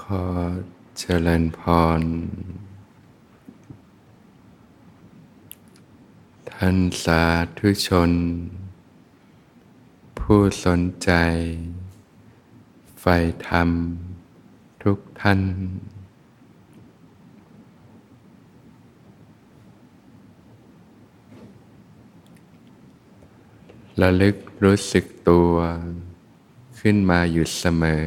ขอเจริญพร ท่านสาธุชน ผู้สนใจใฝ่ธรรมทุกท่าน ระลึกรู้สึกตัวขึ้นมาอยู่เสมอ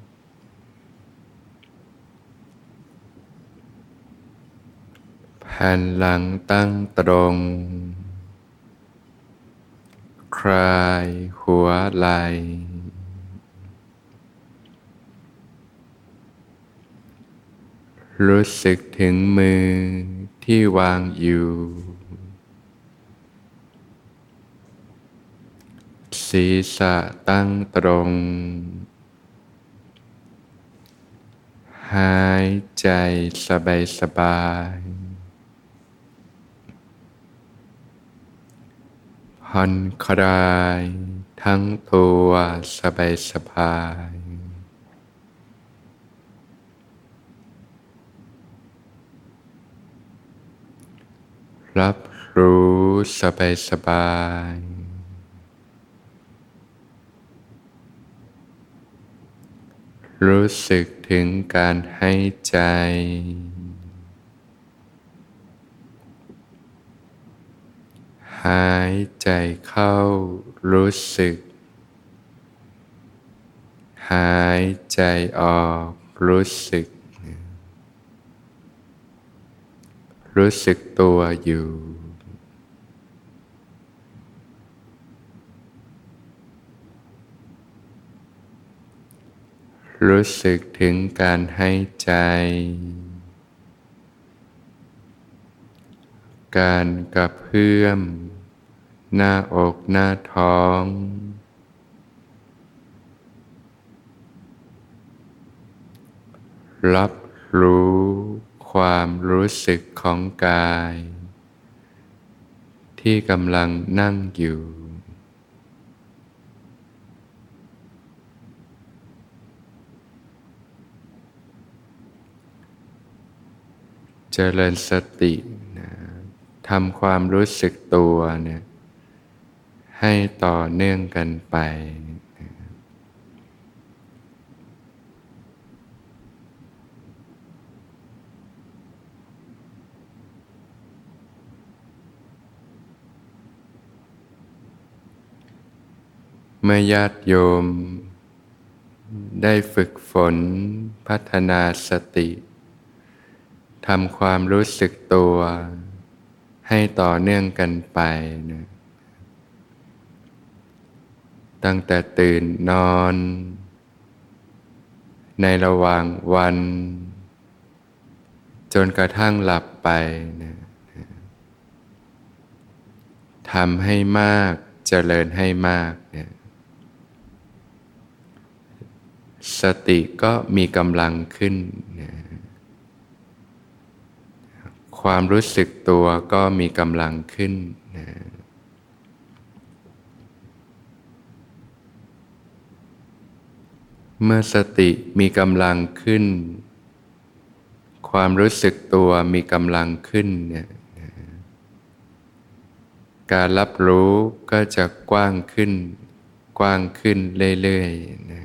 แผ่นหลังตั้งตรง คลายหัวไหลรู้สึกถึงมือที่วางอยู่ ศีรษะตั้งตรง หายใจสบายสบาย ผ่อนคลายทั้งตัวสบายสบายรับรู้สบายสบาย รู้สึกถึงการให้ใจ หายใจเข้ารู้สึก หายใจออกรู้สึก รู้สึกตัวอยู่ รู้สึกถึงการให้ใจ การกระเพื่อม หน้าอกหน้าท้อง รับรู้ความรู้สึกของกาย ที่กำลังนั่งอยู่ เจริญสติ ทำความรู้สึกตัวเนี่ยให้ต่อเนื่องกันไป เมื่อญาติโยม ได้ฝึกฝนพัฒนาสติทำความรู้สึกตัว ให้ต่อเนื่องกันไปนะตั้งแต่ตื่นนอน ในระหว่างวัน จนกระทั่งหลับไปนะทำให้มากเจริญให้มากนี่ยสติก็มีกำลังขึ้นนะ ความรู้สึกตัวก็มีกำลังขึ้นนะเมื่อสติมีกำลังขึ้น ความรู้สึกตัวมีกำลังขึ้นเนี่ยการรับรู้ก็จะกว้างขึ้น กว้างขึ้นเรื่อยๆนะ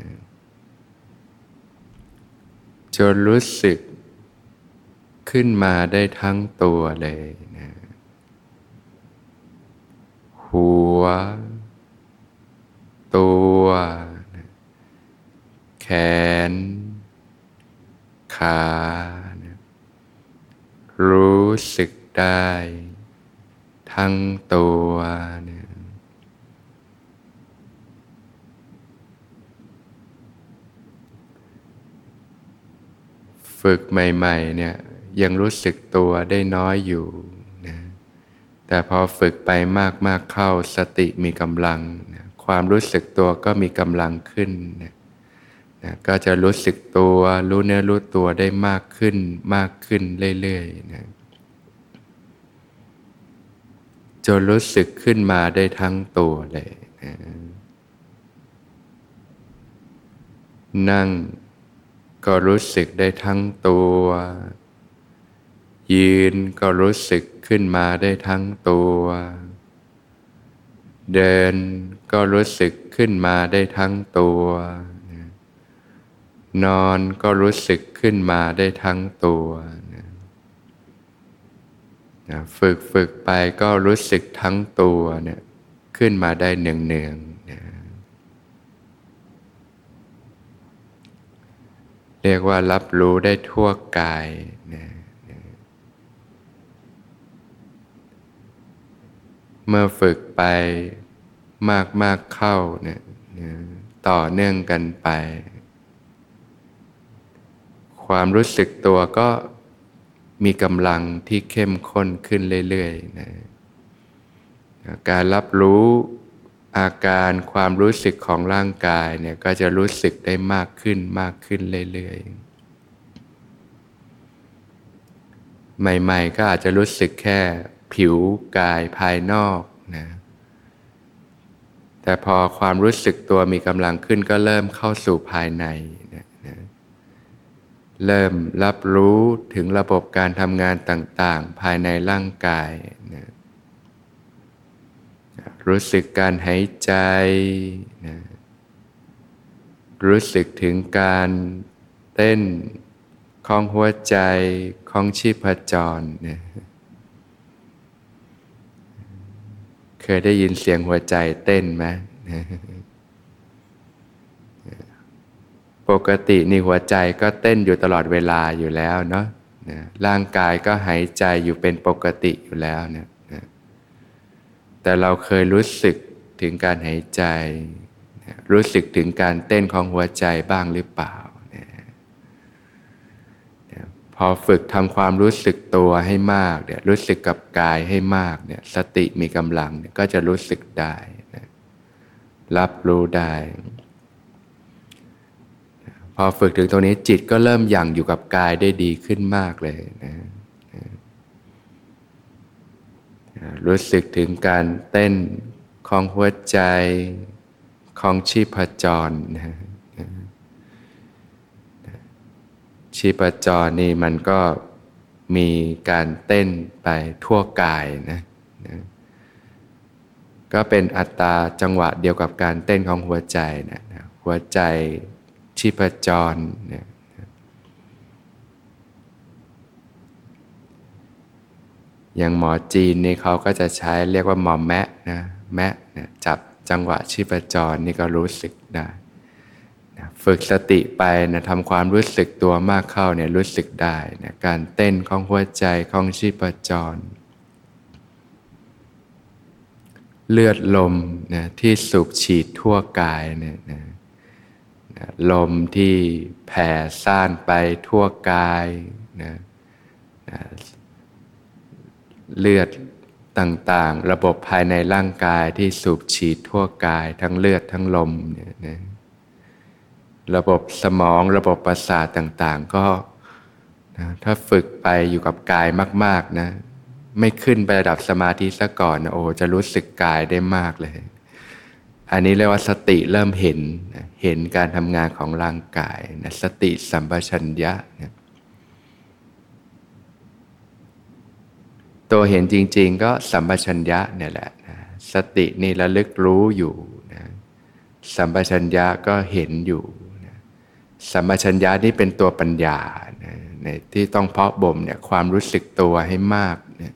จนรู้สึก ขึ้นมาได้ทั้งตัวเลยนะหัว ตัว แขน ขา รู้สึกได้ ทั้งตัวนะึกใหม่ ๆ เนี่ย ยังรู้สึกตัวได้น้อยอยู่นะแต่พอฝึกไปมากๆเข้าสติมีกำลังนะความรู้สึกตัวก็มีกำลังขึ้นนะนะก็จะรู้สึกตัวรู้เนื้อรู้ตัวได้มากขึ้นมากขึ้นเรื่อยๆนะจนรู้สึกขึ้นมาได้ทั้งตัวเลยนะนั่งก็รู้สึกได้ทั้งตัว ยืนก็รู้สึกขึ้นมาได้ทั้งตัว เดินก็รู้สึกขึ้นมาได้ทั้งตัว นอนก็รู้สึกขึ้นมาได้ทั้งตัวฝึกฝึกไปก็รู้สึกทั้งตัวเนี่ยขึ้นมาได้เนืองเนืองเรียกว่ารับรู้ได้ทั่วกายนะ เมื่อฝึกไปมากมากเข้าเนี่ยต่อเนื่องกันไป ความรู้สึกตัวก็มีกำลังที่เข้มข้นขึ้นเรื่อยๆนะการรับรู้อาการความรู้สึกของร่างกายเนี่ยก็จะรู้สึกได้มากขึ้นมากขึ้นเรื่อยๆ ใหม่ ๆ ก็อาจจะรู้สึกแค่ ผิวกายภายนอกนะแต่พอความรู้สึกตัวมีกำลังขึ้นก็เริ่มเข้าสู่ภายในนะนะเริ่มรับรู้ถึงระบบการทำงานต่างๆ ภายในร่างกายนะรู้สึกการหายใจนะรู้สึกถึงการเต้นของหัวใจของชีพจรนะ เคยได้ยินเสียงหัวใจเต้นไหมปกตินี่หัวใจก็เต้นอยู่ตลอดเวลาอยู่แล้วเนาะร่างกายก็หายใจอยู่เป็นปกติอยู่แล้วเนี่ยแต่เราเคยรู้สึกถึงการหายใจรู้สึกถึงการเต้นของหัวใจบ้างหรือเปล่า พอฝึกทำความรู้สึกตัวให้มากเนี่ยรู้สึกกับกายให้มากเนี่ยสติมีกำลังเนี่ยก็จะรู้สึกได้นะรับรู้ได้ พอฝึกถึงตรงนี้จิตก็เริ่มยั่งอยู่กับกายได้ดีขึ้นมากเลยนะรู้สึกถึงการเต้นของหัวใจของชีพจรนะ ชีพจรนี่มันก็มีการเต้นไปทั่วกายนะนะก็เป็นอัตราจังหวะเดียวกับการเต้นของหัวใจนะนะหัวใจชีพจรนะอย่างหมอจีนนี่เขาก็จะใช้เรียกว่าหมอแมะนะแมะนะจับจังหวะชีพจรนี่ก็รู้สึกได้ นะฝึกสติไปนะทำความรู้สึกตัวมากเข้าเนี่ยรู้สึกได้นะการเต้นของหัวใจของชีพจร เลือดลมนะที่สูบฉีดทั่วกายเนี่ยนะลมที่แผ่ซ่านไปทั่วกายนะนะเลือดต่างๆ ระบบภายในร่างกายที่สูบฉีดทั่วกาย ทั้งเลือดทั้งลมเนี่ยนะ ระบบสมองระบบประสาทต่างๆ ก็นะถ้าฝึกไปอยู่กับกายมาก ๆนะ ไม่ขึ้นไประดับสมาธิซะก่อนนะโอ้จะรู้สึกกายได้มากเลย อันนี้เรียกว่าสติเริ่มเห็นเห็นการทำงานของร่างกายนะสติสัมปชัญญะนะตัวเห็นจริง ๆ ก็สัมปชัญญะเนี่ยแหละนะสตินี่ระลึกรู้อยู่นะสัมปชัญญะก็เห็นอยู่ สัมปชัญญะนี่เป็นตัวปัญญาในที่ต้องเพาะบ่มเนี่ยความรู้สึกตัวให้มากนะ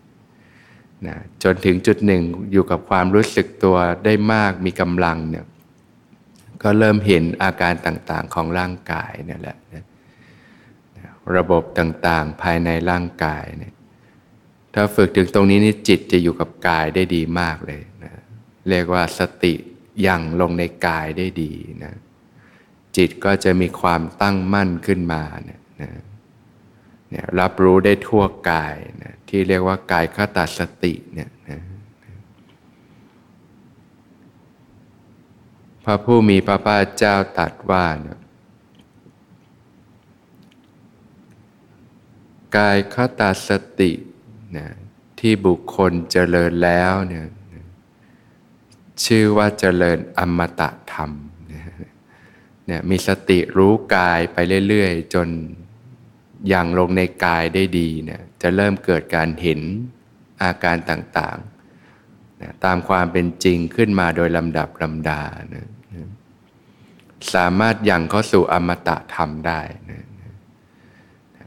นะจนถึงจุดหนึ่งอยู่กับความรู้สึกตัวได้มากมีกำลังเนี่ยก็เริ่มเห็นอาการต่างๆของร่างกายนี่แหละนะระบบต่างๆภายในร่างกายเนี่ยถ้าฝึกถึงตรงนี้นี่จิตจะอยู่กับกายได้ดีมากเลยนะเรียกว่าสติยั่งลงในกายได้ดีนะ จิตก็จะมีความตั้งมั่นขึ้นมาเนี่ยนะเนี่ยรับรู้ได้ทั่วกายนะที่เรียกว่ากายคตาสติเนี่ยนะพระผู้มีพระภาคเจ้าตรัสว่าเนี่ยกายคตาสตินะที่บุคคลเจริญแล้วเนี่ยชื่อว่าเจริญอมตะธรรม เนี่ยมีสติรู้กายไปเรื่อยๆ จนอย่างลงในกายได้ดีเนี่ยจะเริ่มเกิดการเห็นอาการต่างๆนะตามความเป็นจริงขึ้นมาโดยลำดับลำดานะสามารถยังเข้าสู่อมตะธรรมได้นะ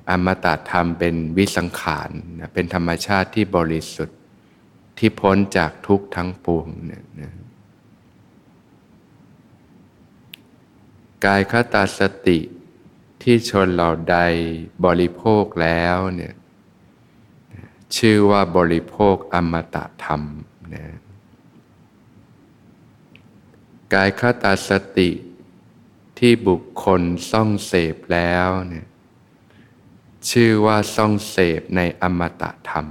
อมตะธรรมเป็นวิสังขารนะเป็นธรรมชาติที่บริสุทธิ์ที่พ้นจากทุกข์ทั้งปวงเนี่ยนะ กายคตาสติที่ชนเหล่าใดบริโภคแล้วเนี่ยชื่อว่าบริโภคอมตะธรรมนะกายคตาสติที่บุคคลซ่องเสพแล้วเนี่ยชื่อว่าซ่องเสพในอมตะธรรม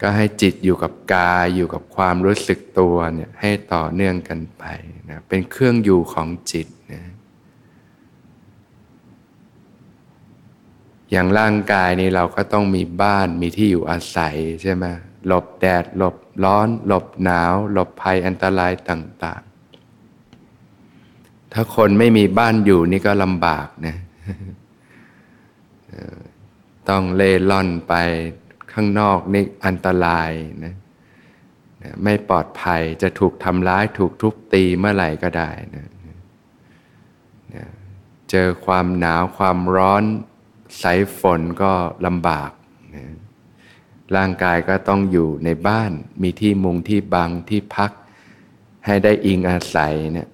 ก็ให้จิตอยู่กับกายอยู่กับความรู้สึกตัวเนี่ยให้ต่อเนื่องกันไปนะเป็นเครื่องอยู่ของจิตนะอย่างร่างกายนี้เราก็ต้องมีบ้านมีที่อยู่อาศัยใช่ไหมหลบแดดหลบร้อน หลบหนาว หลบภัยอันตรายต่าง ๆ ถ้าคนไม่มีบ้านอยู่นี่ก็ลำบากนะต้องเล่ล่อนไป ข้างนอกนี่อันตรายนะไม่ปลอดภัยจะถูกทำร้ายถูกทุบตีเมื่อไหร่ก็ได้นะเจอความหนาวความร้อนสายฝนก็ลำบากนะร่างกายก็ต้องอยู่ในบ้าน มีที่มุงที่บังที่พัก ให้ได้อิงอาศัยเนี่ย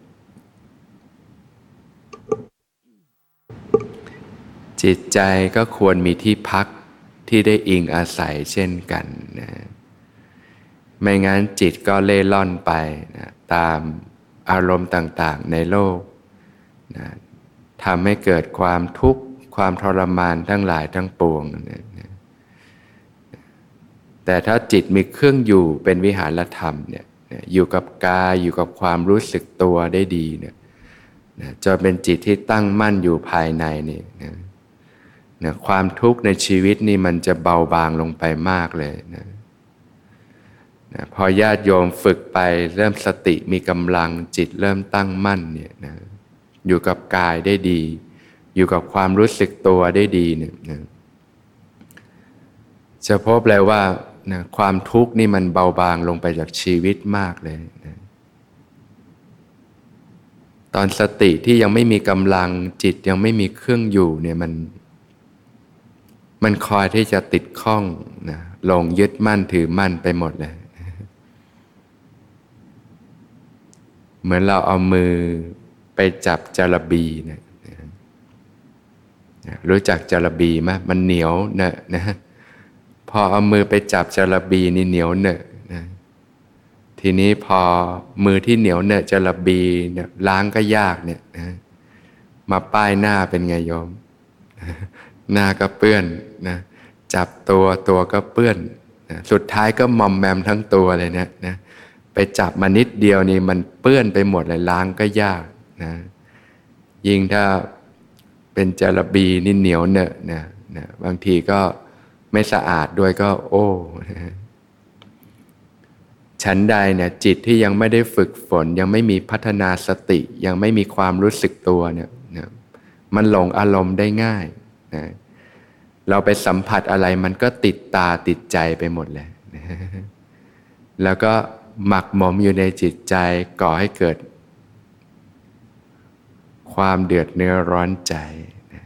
จิตใจก็ควรมีที่พัก ที่ได้อิงอาศัยเช่นกันนะไม่งั้นจิตก็เล่ล่อนไปนะตามอารมณ์ต่างๆในโลกนะทำให้เกิดความทุกข์ความทรมานทั้งหลายทั้งปวงนะแต่ถ้าจิตมีเครื่องอยู่เป็นวิหารธรรมเนี่ยอยู่กับกายอยู่กับความรู้สึกตัวได้ดีเนี่ยจะเป็นจิตที่ตั้งมั่นอยู่ภายในนี่นะ นะความทุกข์ในชีวิตนี่มันจะเบาบางลงไปมากเลยนะนะพอญาติโยมฝึกไปเริ่มสติมีกำลังจิตเริ่มตั้งมั่นเนี่ยนะอยู่กับกายได้ดี อยู่กับความรู้สึกตัวได้ดีเนี่ยนะจะพบเลยว่านะความทุกข์นี่มันเบาบางลงไปจากชีวิตมากเลยนะตอนสติที่ยังไม่มีกำลังจิตยังไม่มีเครื่องอยู่เนี่ยมัน มันคอยที่จะติดข้องนะลงยึดมั่นถือมั่นไปหมดเลย เหมือนเราเอามือไปจับจระบีนะรู้จักจระบีไหมมันเหนียวเนอะนะพอเอามือไปจับจระบีนี่เหนียวเนอะนะทีนี้พอมือที่เหนียวเนอะจระบีเนี่ยล้างก็ยากเนี่ยนะมาป้ายหน้าเป็นไงโยม หน้าก็เปื้อนนะจับตัวตัวก็เปื้อนนะสุดท้ายก็มอมแมมทั้งตัวเลยเนะนะไปจับมานิดเดียวนี่มันเปื้อนไปหมดเลยล้างก็ยากนะยิ่งถ้าเป็นจระบีนี่เหนียวเนอะนะนะบางทีก็ไม่สะอาดด้วยก็โอ้นะฉันใดเนี่ยจิตที่ยังไม่ได้ฝึกฝน ยังไม่มีพัฒนาสติ ยังไม่มีความรู้สึกตัวเนี่ยนะมันหลงอารมณ์ได้ง่าย นะเราไปสัมผัสอะไรมันก็ติดตาติดใจไปหมดเลยนะแล้วก็หมักหมมอยู่ในจิตใจก่อให้เกิด ความเดือดเนื้อร้อนใจนะ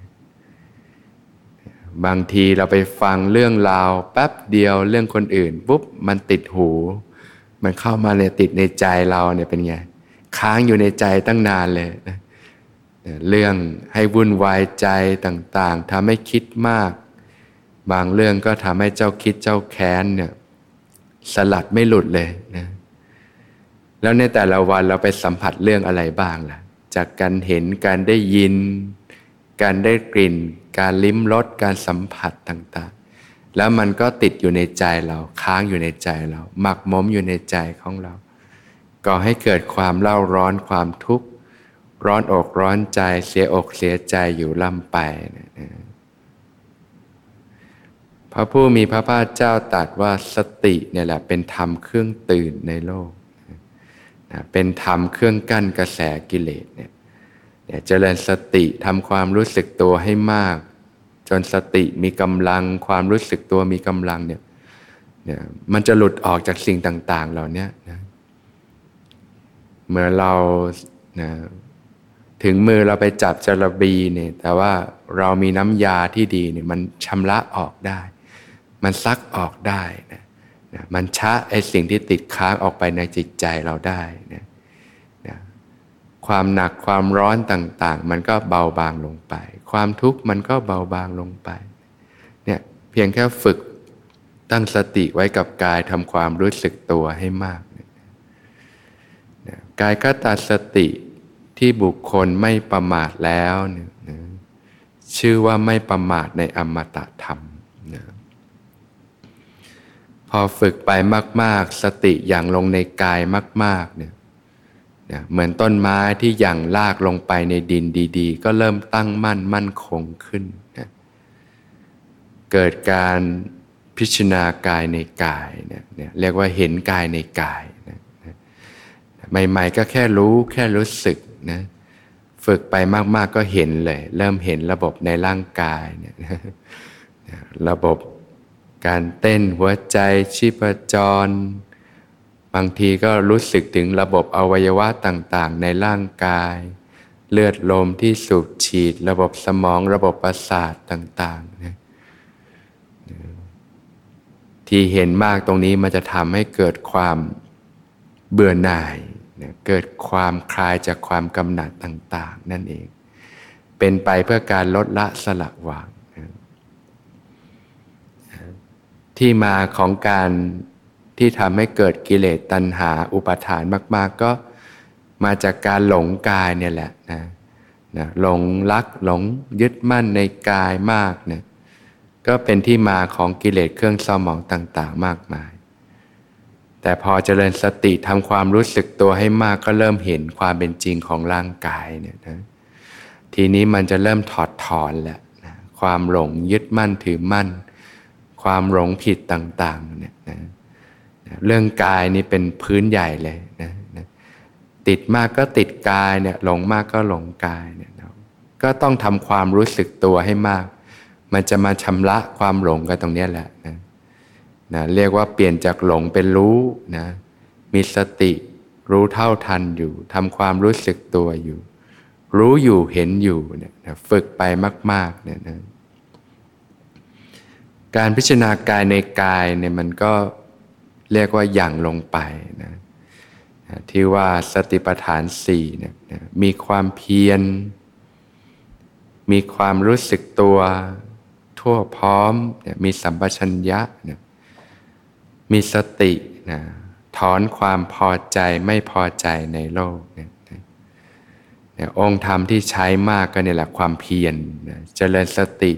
บางทีเราไปฟังเรื่องราวแป๊บเดียวเรื่องคนอื่นปุ๊บมันติดหู มันเข้ามาในติดในใจเราเนี่ยเป็นไง ค้างอยู่ในใจตั้งนานเลยนะ เรื่องให้วุ่นวายใจต่างๆทำให้คิดมาก บางเรื่องก็ทำให้เจ้าคิดเจ้าแค้นเนี่ยสลัดไม่หลุดเลยนะแล้วในแต่ละวันเราไปสัมผัสเรื่องอะไรบ้างล่ะ จากการเห็นการได้ยิน การได้กลิ่น การลิ้มรสการสัมผัสต่างๆ แล้วมันก็ติดอยู่ในใจเราค้างอยู่ในใจเรา หมักหมมอยู่ในใจของเราก่อให้เกิดความเล่าร้อนความทุกข์ ร้อนอกร้อนใจเสียอกเสียใจอยู่ล่ำไปพระผู้มีพระภาคเจ้าตรัสว่าสติเนี่ยแหละเป็นธรรมเครื่องตื่นในโลก เป็นธรรมเครื่องกั้นกระแสกิเลสเนี่ยเจริญสติทำความรู้สึกตัวให้มาก จนสติมีกำลังความรู้สึกตัวมีกำลังเนี่ยเนี่ยมันจะหลุดออกจากสิ่งต่าง ๆ เหล่านี้นะเมื่อเรานะ ถึงมือเราไปจับจระบีเนี่ยแต่ว่าเรามีน้ำยาที่ดีเนี่ยมันชำระออกได้ มันซักออกได้นะนะมันชะไอสิ่งที่ติดค้างออกไปในจิตใจเราได้นะนะความหนักความร้อนต่าง ๆ มันก็เบาบางลงไป ความทุกข์มันก็เบาบางลงไปเนี่ยเพียงแค่ฝึกตั้งสติไว้กับกายทำความรู้สึกตัวให้มากกายคตาสติ ที่บุคคลไม่ประมาทแล้วนะชื่อว่าไม่ประมาทในอมตะธรรมนะพอฝึกไปมาก ๆ สติอย่างลงในกายมาก ๆ เนี่ยนะเหมือนต้นไม้ที่อย่างลากลงไปในดินดี ๆ ก็เริ่มตั้งมั่นมั่นคงขึ้นนะเกิดการพิจารณากายในกายเนี่ยเรียกว่าเห็นกายในกายใหม่ ๆ ก็แค่รู้แค่รู้สึก นะฝึกไปมาก ๆ ก็เห็นเลย เริ่มเห็นระบบในร่างกายเนี่ยระบบการเต้นหัวใจชีพจร บางทีก็รู้สึกถึงระบบอวัยวะต่างๆ ในร่างกาย เลือดลมที่สูบฉีด ระบบสมองระบบประสาทต่างๆนะที่เห็นมากตรงนี้มันจะทำให้เกิดความเบื่อหน่าย นะเกิดความคลายจากความกำหนัดต่าง ๆ นั่นเอง เป็นไปเพื่อการลดละสละวางนะที่มาของการที่ทำให้เกิดกิเลสตัณหาอุปทานมาก ๆ ก็มาจากการหลงกายเนี่ยแหละนะนะหลงรักหลงยึดมั่นในกายมากเนี่ยก็เป็นที่มาของกิเลสเครื่องเศร้าหมองต่าง ๆ มากมาย แต่พอเจริญสติทำความรู้สึกตัวให้มากก็เริ่มเห็นความเป็นจริงของร่างกายเนี่ยนะทีนี้มันจะเริ่มถอดถอนแหละนะความหลงยึดมั่นถือมั่น ความหลงผิดต่างๆเนี่ยนะเรื่องกายนี่เป็นพื้นใหญ่เลยนะนะติดมากก็ติดกายเนี่ยหลงมากก็หลงกายเนี่ยก็ต้องทำความรู้สึกตัวให้มาก มันจะมาชำระความหลงกันตรงนี้แหละนะ นะเรียกว่าเปลี่ยนจากหลงเป็นรู้นะมีสติรู้เท่าทันอยู่ทำความรู้สึกตัวอยู่ รู้อยู่เห็นอยู่เนี่ยนะฝึกไปมากๆเนี่ยนะการพิจารณากายในกายเนี่ยมันก็เรียกว่าอย่างลงไปนะที่ว่าสติปัฏฐานสี่เนี่ยมีความเพียร มีความรู้สึกตัว ทั่วพร้อมมีสัมปชัญญะเนี่ย มีสตินะถอนความพอใจไม่พอใจในโลกเนี่ยองค์ธรรมที่ใช้มากก็เนี่ยแหละความเพียรนะเจริญสติ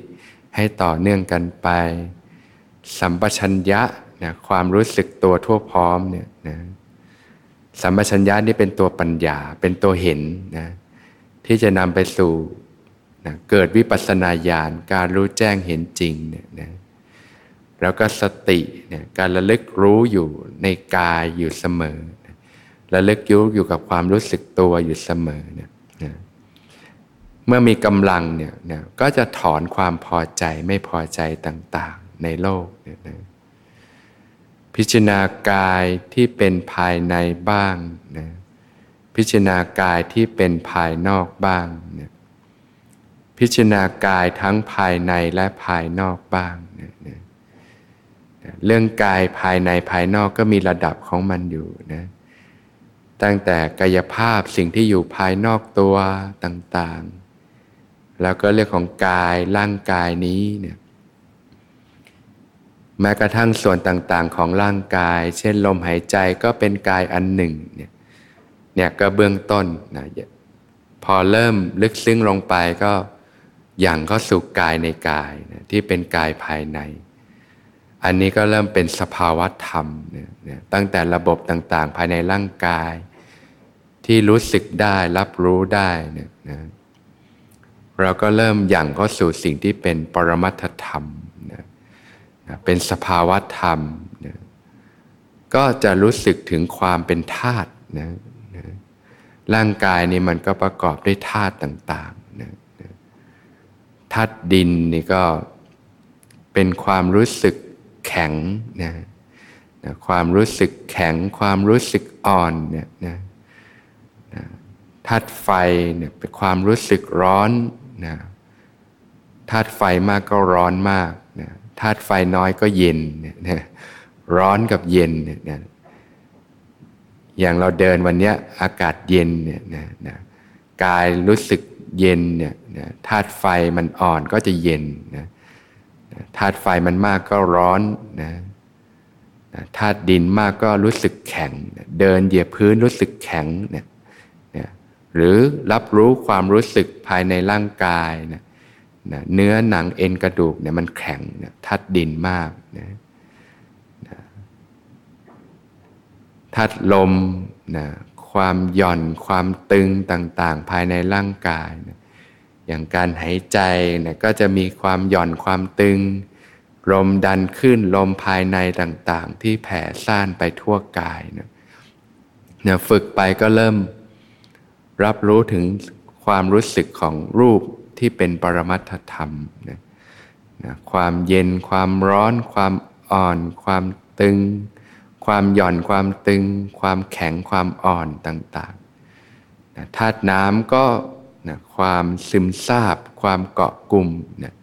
ให้ต่อเนื่องกันไป สัมปชัญญะนะความรู้สึกตัวทั่วพร้อมเนี่ยนะสัมปชัญญะนี่เป็นตัวปัญญาเป็นตัวเห็นนะที่จะนำไปสู่นะเกิดวิปัสสนาญาณการรู้แจ้งเห็นจริงเนี่ยนะ แล้วก็สติเนี่ยการระลึกรู้อยู่ในกายอยู่เสมอระลึกยุอยู่กับความรู้สึกตัวอยู่เสมอเนี่ยเมื่อมีกำลังเนี่ยเนี่ยก็จะถอนความพอใจไม่พอใจต่างๆในโลกเนี่ยนะพิจารณากายที่เป็นภายในบ้างนะพิจารณากายที่เป็นภายนอกบ้างเนี่ยพิจารณากายทั้งภายในและภายนอกบ้างเนี่ย เรื่องกายภายในภายนอกก็มีระดับของมันอยู่นะตั้งแต่กายภาพสิ่งที่อยู่ภายนอกตัวต่างๆ แล้วก็เรื่องของกายร่างกายนี้เนี่ยแม้กระทั่งส่วนต่างๆของร่างกาย เช่นลมหายใจก็เป็นกายอันหนึ่งเนี่ยเนี่ยก็เบื้องต้นนะพอเริ่มลึกซึ้งลงไปก็อย่างก็สุขกายในกายนะที่เป็นกายภายใน อันนี้ก็เริ่มเป็นสภาวะธรรมเนี่ยตั้งแต่ระบบต่างๆ ภายในร่างกาย ที่รู้สึกได้รับรู้ได้เนี่ยนะเราก็เริ่มอย่างก็สู่สิ่งที่เป็นปรมัตธรรมนะนะเป็นสภาวะธรรมนะก็จะรู้สึกถึงความเป็นธาตุนะนะร่างกายนี่มันก็ประกอบด้วยธาตุต่างๆนะนะธาตุดินนี่ก็เป็นความรู้สึก แข็งนะนะความรู้สึกแข็ง ความรู้สึกอ่อนเนี่ยนะนะธาตุไฟเนี่ยเป็นความรู้สึกร้อนนะธาตุไฟมากก็ร้อนมากนะธาตุไฟน้อยก็เย็นนะร้อนกับเย็นเนี่ยนะอย่างเราเดินวันนี้อากาศเย็นเนี่ยนะนะกายรู้สึกเย็นเนี่ยนะธาตุไฟมันอ่อนก็จะเย็นนะ ธาตุไฟมันมากก็ร้อนนะธาตุดินมากก็รู้สึกแข็ง เดินเหยียบพื้นรู้สึกแข็งเนี่ยหรือรับรู้ความรู้สึกภายในร่างกายนะเนื้อหนังเอ็นกระดูกเนี่ยมันแข็งนะทัดดินมากนะนะทัดลมนะความหย่อนความตึงต่างๆ ภายในร่างกายนะ อย่างการหายใจนะก็จะมีความหย่อนความตึง ลมดันขึ้นลมภายในต่างๆ ที่แผ่ซ่านไปทั่วกายนะนะฝึกไปก็เริ่มรับรู้ถึงความรู้สึกของรูปที่เป็นปรมัตถธรรมนะนะความเย็นความร้อน ความอ่อน ความตึง ความหย่อนความตึง ความแข็งความอ่อนต่างๆนะธาตุน้ำก็ นะความซึมซาบ ความเกาะกลุ่มนะ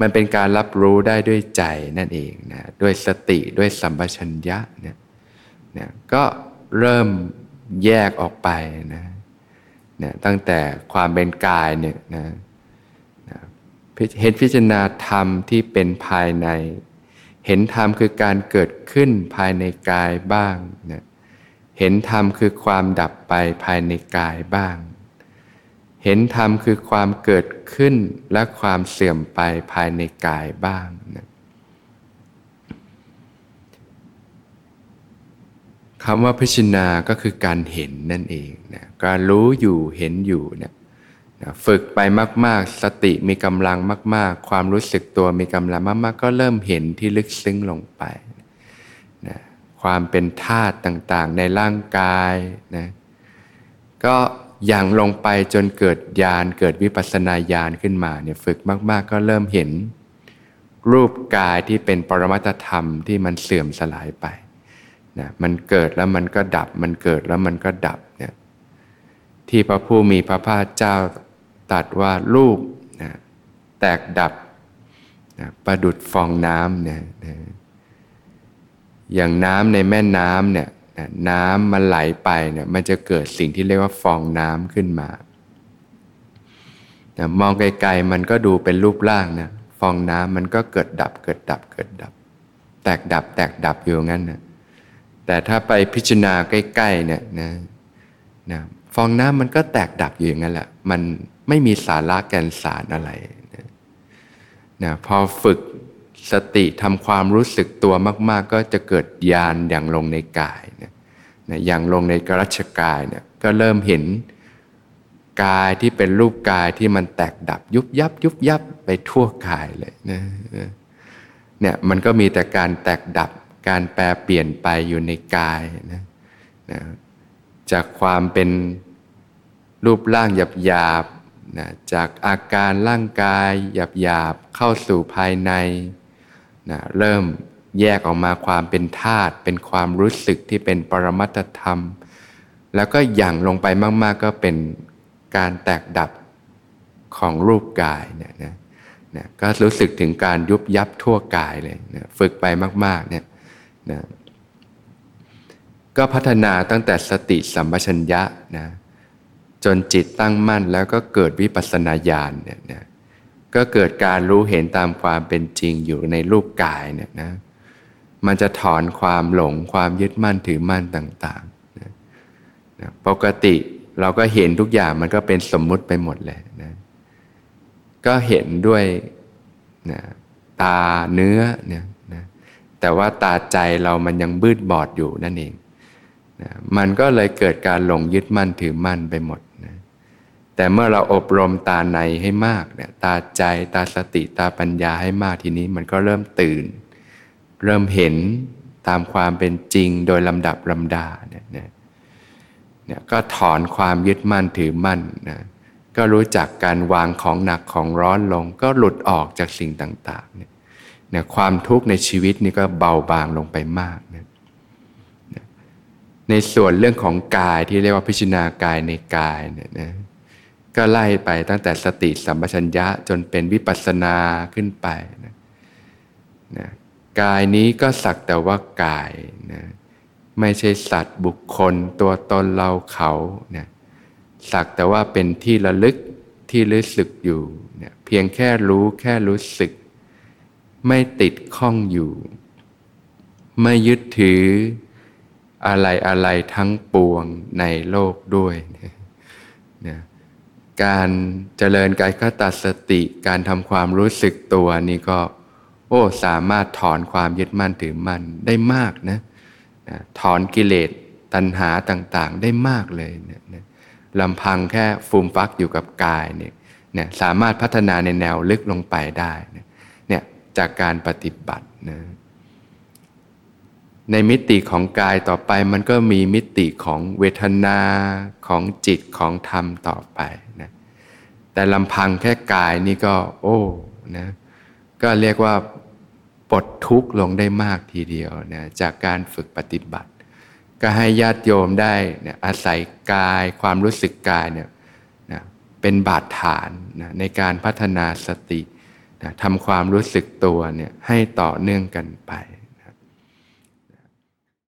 มันเป็นการรับรู้ได้ด้วยใจนั่นเองนะด้วยสติด้วยสัมปชัญญะเนี่ยนะก็เริ่มแยกออกไปนะนะตั้งแต่ความเป็นกายเนี่ยนะนะเห็นพิจารณาธรรมที่เป็นภายใน เห็นธรรมคือการเกิดขึ้นภายในกายบ้างนะเห็นธรรมคือความดับไปภายในกายบ้าง เห็นธรรมคือความเกิดขึ้นและความเสื่อมไปภายในกายบ้างนะคำว่าพิจารณาก็คือการเห็นนั่นเองนะการรู้อยู่เห็นอยู่เนี่ยนะฝึกไปมาก ๆ สติมีกำลังมาก ๆ ความรู้สึกตัวมีกำลังมาก ๆ ก็เริ่มเห็นที่ลึกซึ้งลงไปนะความเป็นธาตุต่างๆ ในร่างกายนะก็ อย่างลงไปจนเกิดญาณเกิดวิปัสนาญาณขึ้นมาเนี่ยฝึกมาก ๆ ก็เริ่มเห็น รูปกายที่เป็นปรมัตธรรมที่มันเสื่อมสลายไปนะมันเกิดแล้วมันก็ดับ มันเกิดแล้วมันก็ดับเนี่ยที่พระผู้มีพระภาคเจ้าตัดว่ารูปนะแตกดับนะประดุดฟองน้ำเนี่ยนะอย่างน้ำในแม่น้ำเนี่ย น้ำมันไหลไปเนี่ยมันจะเกิดสิ่งที่เรียกว่าฟองน้ำขึ้นมานมองไกลๆมันก็ดูเป็นรูปร่างนะฟองน้ำมันก็เกิดดับ เกิดดับ เกิดดับ แตกดับ แตกดับอยู่งั้นนะแต่ถ้าไปพิจารณาใกล้ๆเนี่ยนะนะฟองน้ำมันก็แตกดับอยู่อย่างนั้นแหละมันไม่มีสาระแก่นสารอะไรนะนะพอฝึก สติทำความรู้สึกตัวมาก ๆ ก็จะเกิดญาณอย่างลงในกายนะนะอย่างลงในกรัชกายเนี่ยก็เริ่มเห็นกายที่เป็นรูปกายที่มันแตกดับยุบยับ ยุบยับไปทั่วกายเลยนะเนี่ยมันก็มีแต่การแตกดับการแปลเปลี่ยนไปอยู่ในกายนะนะจากความเป็นรูปร่างหยาบหยาบนะจากอาการร่างกายหยาบหยาบเข้าสู่ภายใน นะเริ่มแยกออกมาความเป็นธาตุเป็นความรู้สึกที่เป็นปรมัตธรรม แล้วก็ยั่งลงไปมาก ๆ ก็เป็นการแตกดับของรูปกายเนี่ยนะนะก็รู้สึกถึงการยุบยับทั่วกายเลยนะฝึกไปมากๆเนี่ยนะก็พัฒนาตั้งแต่สติสัมปชัญญะนะจนจิตตั้งมั่นแล้วก็เกิดวิปัสสนาญาณเนี่ยนะ ก็เกิดการรู้เห็นตามความเป็นจริงอยู่ในรูปกายเนี่ยนะ มันจะถอนความหลงความยึดมั่นถือมั่นต่างๆนะนะปกติเราก็เห็นทุกอย่างมันก็เป็นสมมุติไปหมดเลยนะ ก็เห็นด้วยนะตาเนื้อเนี่ยนะแต่ว่าตาใจเรามันยังบืดบอดอยู่นั่นเองนะมันก็เลยเกิดการหลงยึดมั่นถือมั่นไปหมด แต่เมื่อเราอบรมตาในให้มากเนี่ยตาใจตาสติตาปัญญาให้มากทีนี้มันก็เริ่มตื่น เริ่มเห็นตามความเป็นจริงโดยลำดับลำดาเนี่ยเนี่ยก็ถอนความยึดมั่นถือมั่นนะก็รู้จักการวางของหนักของร้อนลง ก็หลุดออกจากสิ่งต่างๆเนี่ยเนี่ยความทุกข์ในชีวิตนี่ก็เบาบางลงไปมากนะในส่วนเรื่องของกายที่เรียกว่าพิจารณากายในกายเนี่ยนะ ก็ไล่ไปตั้งแต่สติสัมปชัญญะจนเป็นวิปัสสนาขึ้นไปนะนะกายนี้ก็สักแต่ว่ากายนะไม่ใช่สัตว์บุคคลตัวตนเราเขาเนี่ยสักแต่ว่าเป็นที่ระลึกที่รู้สึกอยู่เนี่ยเพียงแค่รู้แค่รู้สึก ไม่ติดข้องอยู่ ไม่ยึดถืออะไรอะไรทั้งปวงในโลกด้วยเนี่ย การเจริญกายคตาสติ การทำความรู้สึกตัวนี่ก็ โอ้สามารถถอนความยึดมั่นถือมั่นได้มากนะนะถอนกิเลสตัณหาต่างๆ ได้มากเลยนี่ยนะลำพังแค่ฟูมฟักอยู่กับกายเนี่ยเนี่ยสามารถพัฒนาในแนวลึกลงไปได้เนี่ยจากการปฏิบัตินะ ในมิติของกายต่อไปมันก็มีมิติของเวทนาของจิตของธรรมต่อไปนะแต่ลำพังแค่กายนี่ก็ โอ้นะก็เรียกว่าปลดทุกข์ลงได้มากทีเดียวนะจากการฝึกปฏิบัติ ก็ให้ญาติโยมได้นะอาศัยกายความรู้สึกกายเนี่ยนะเป็นบาดฐานนะในการพัฒนาสตินะทำความรู้สึกตัวเนี่ยให้ต่อเนื่องกันไป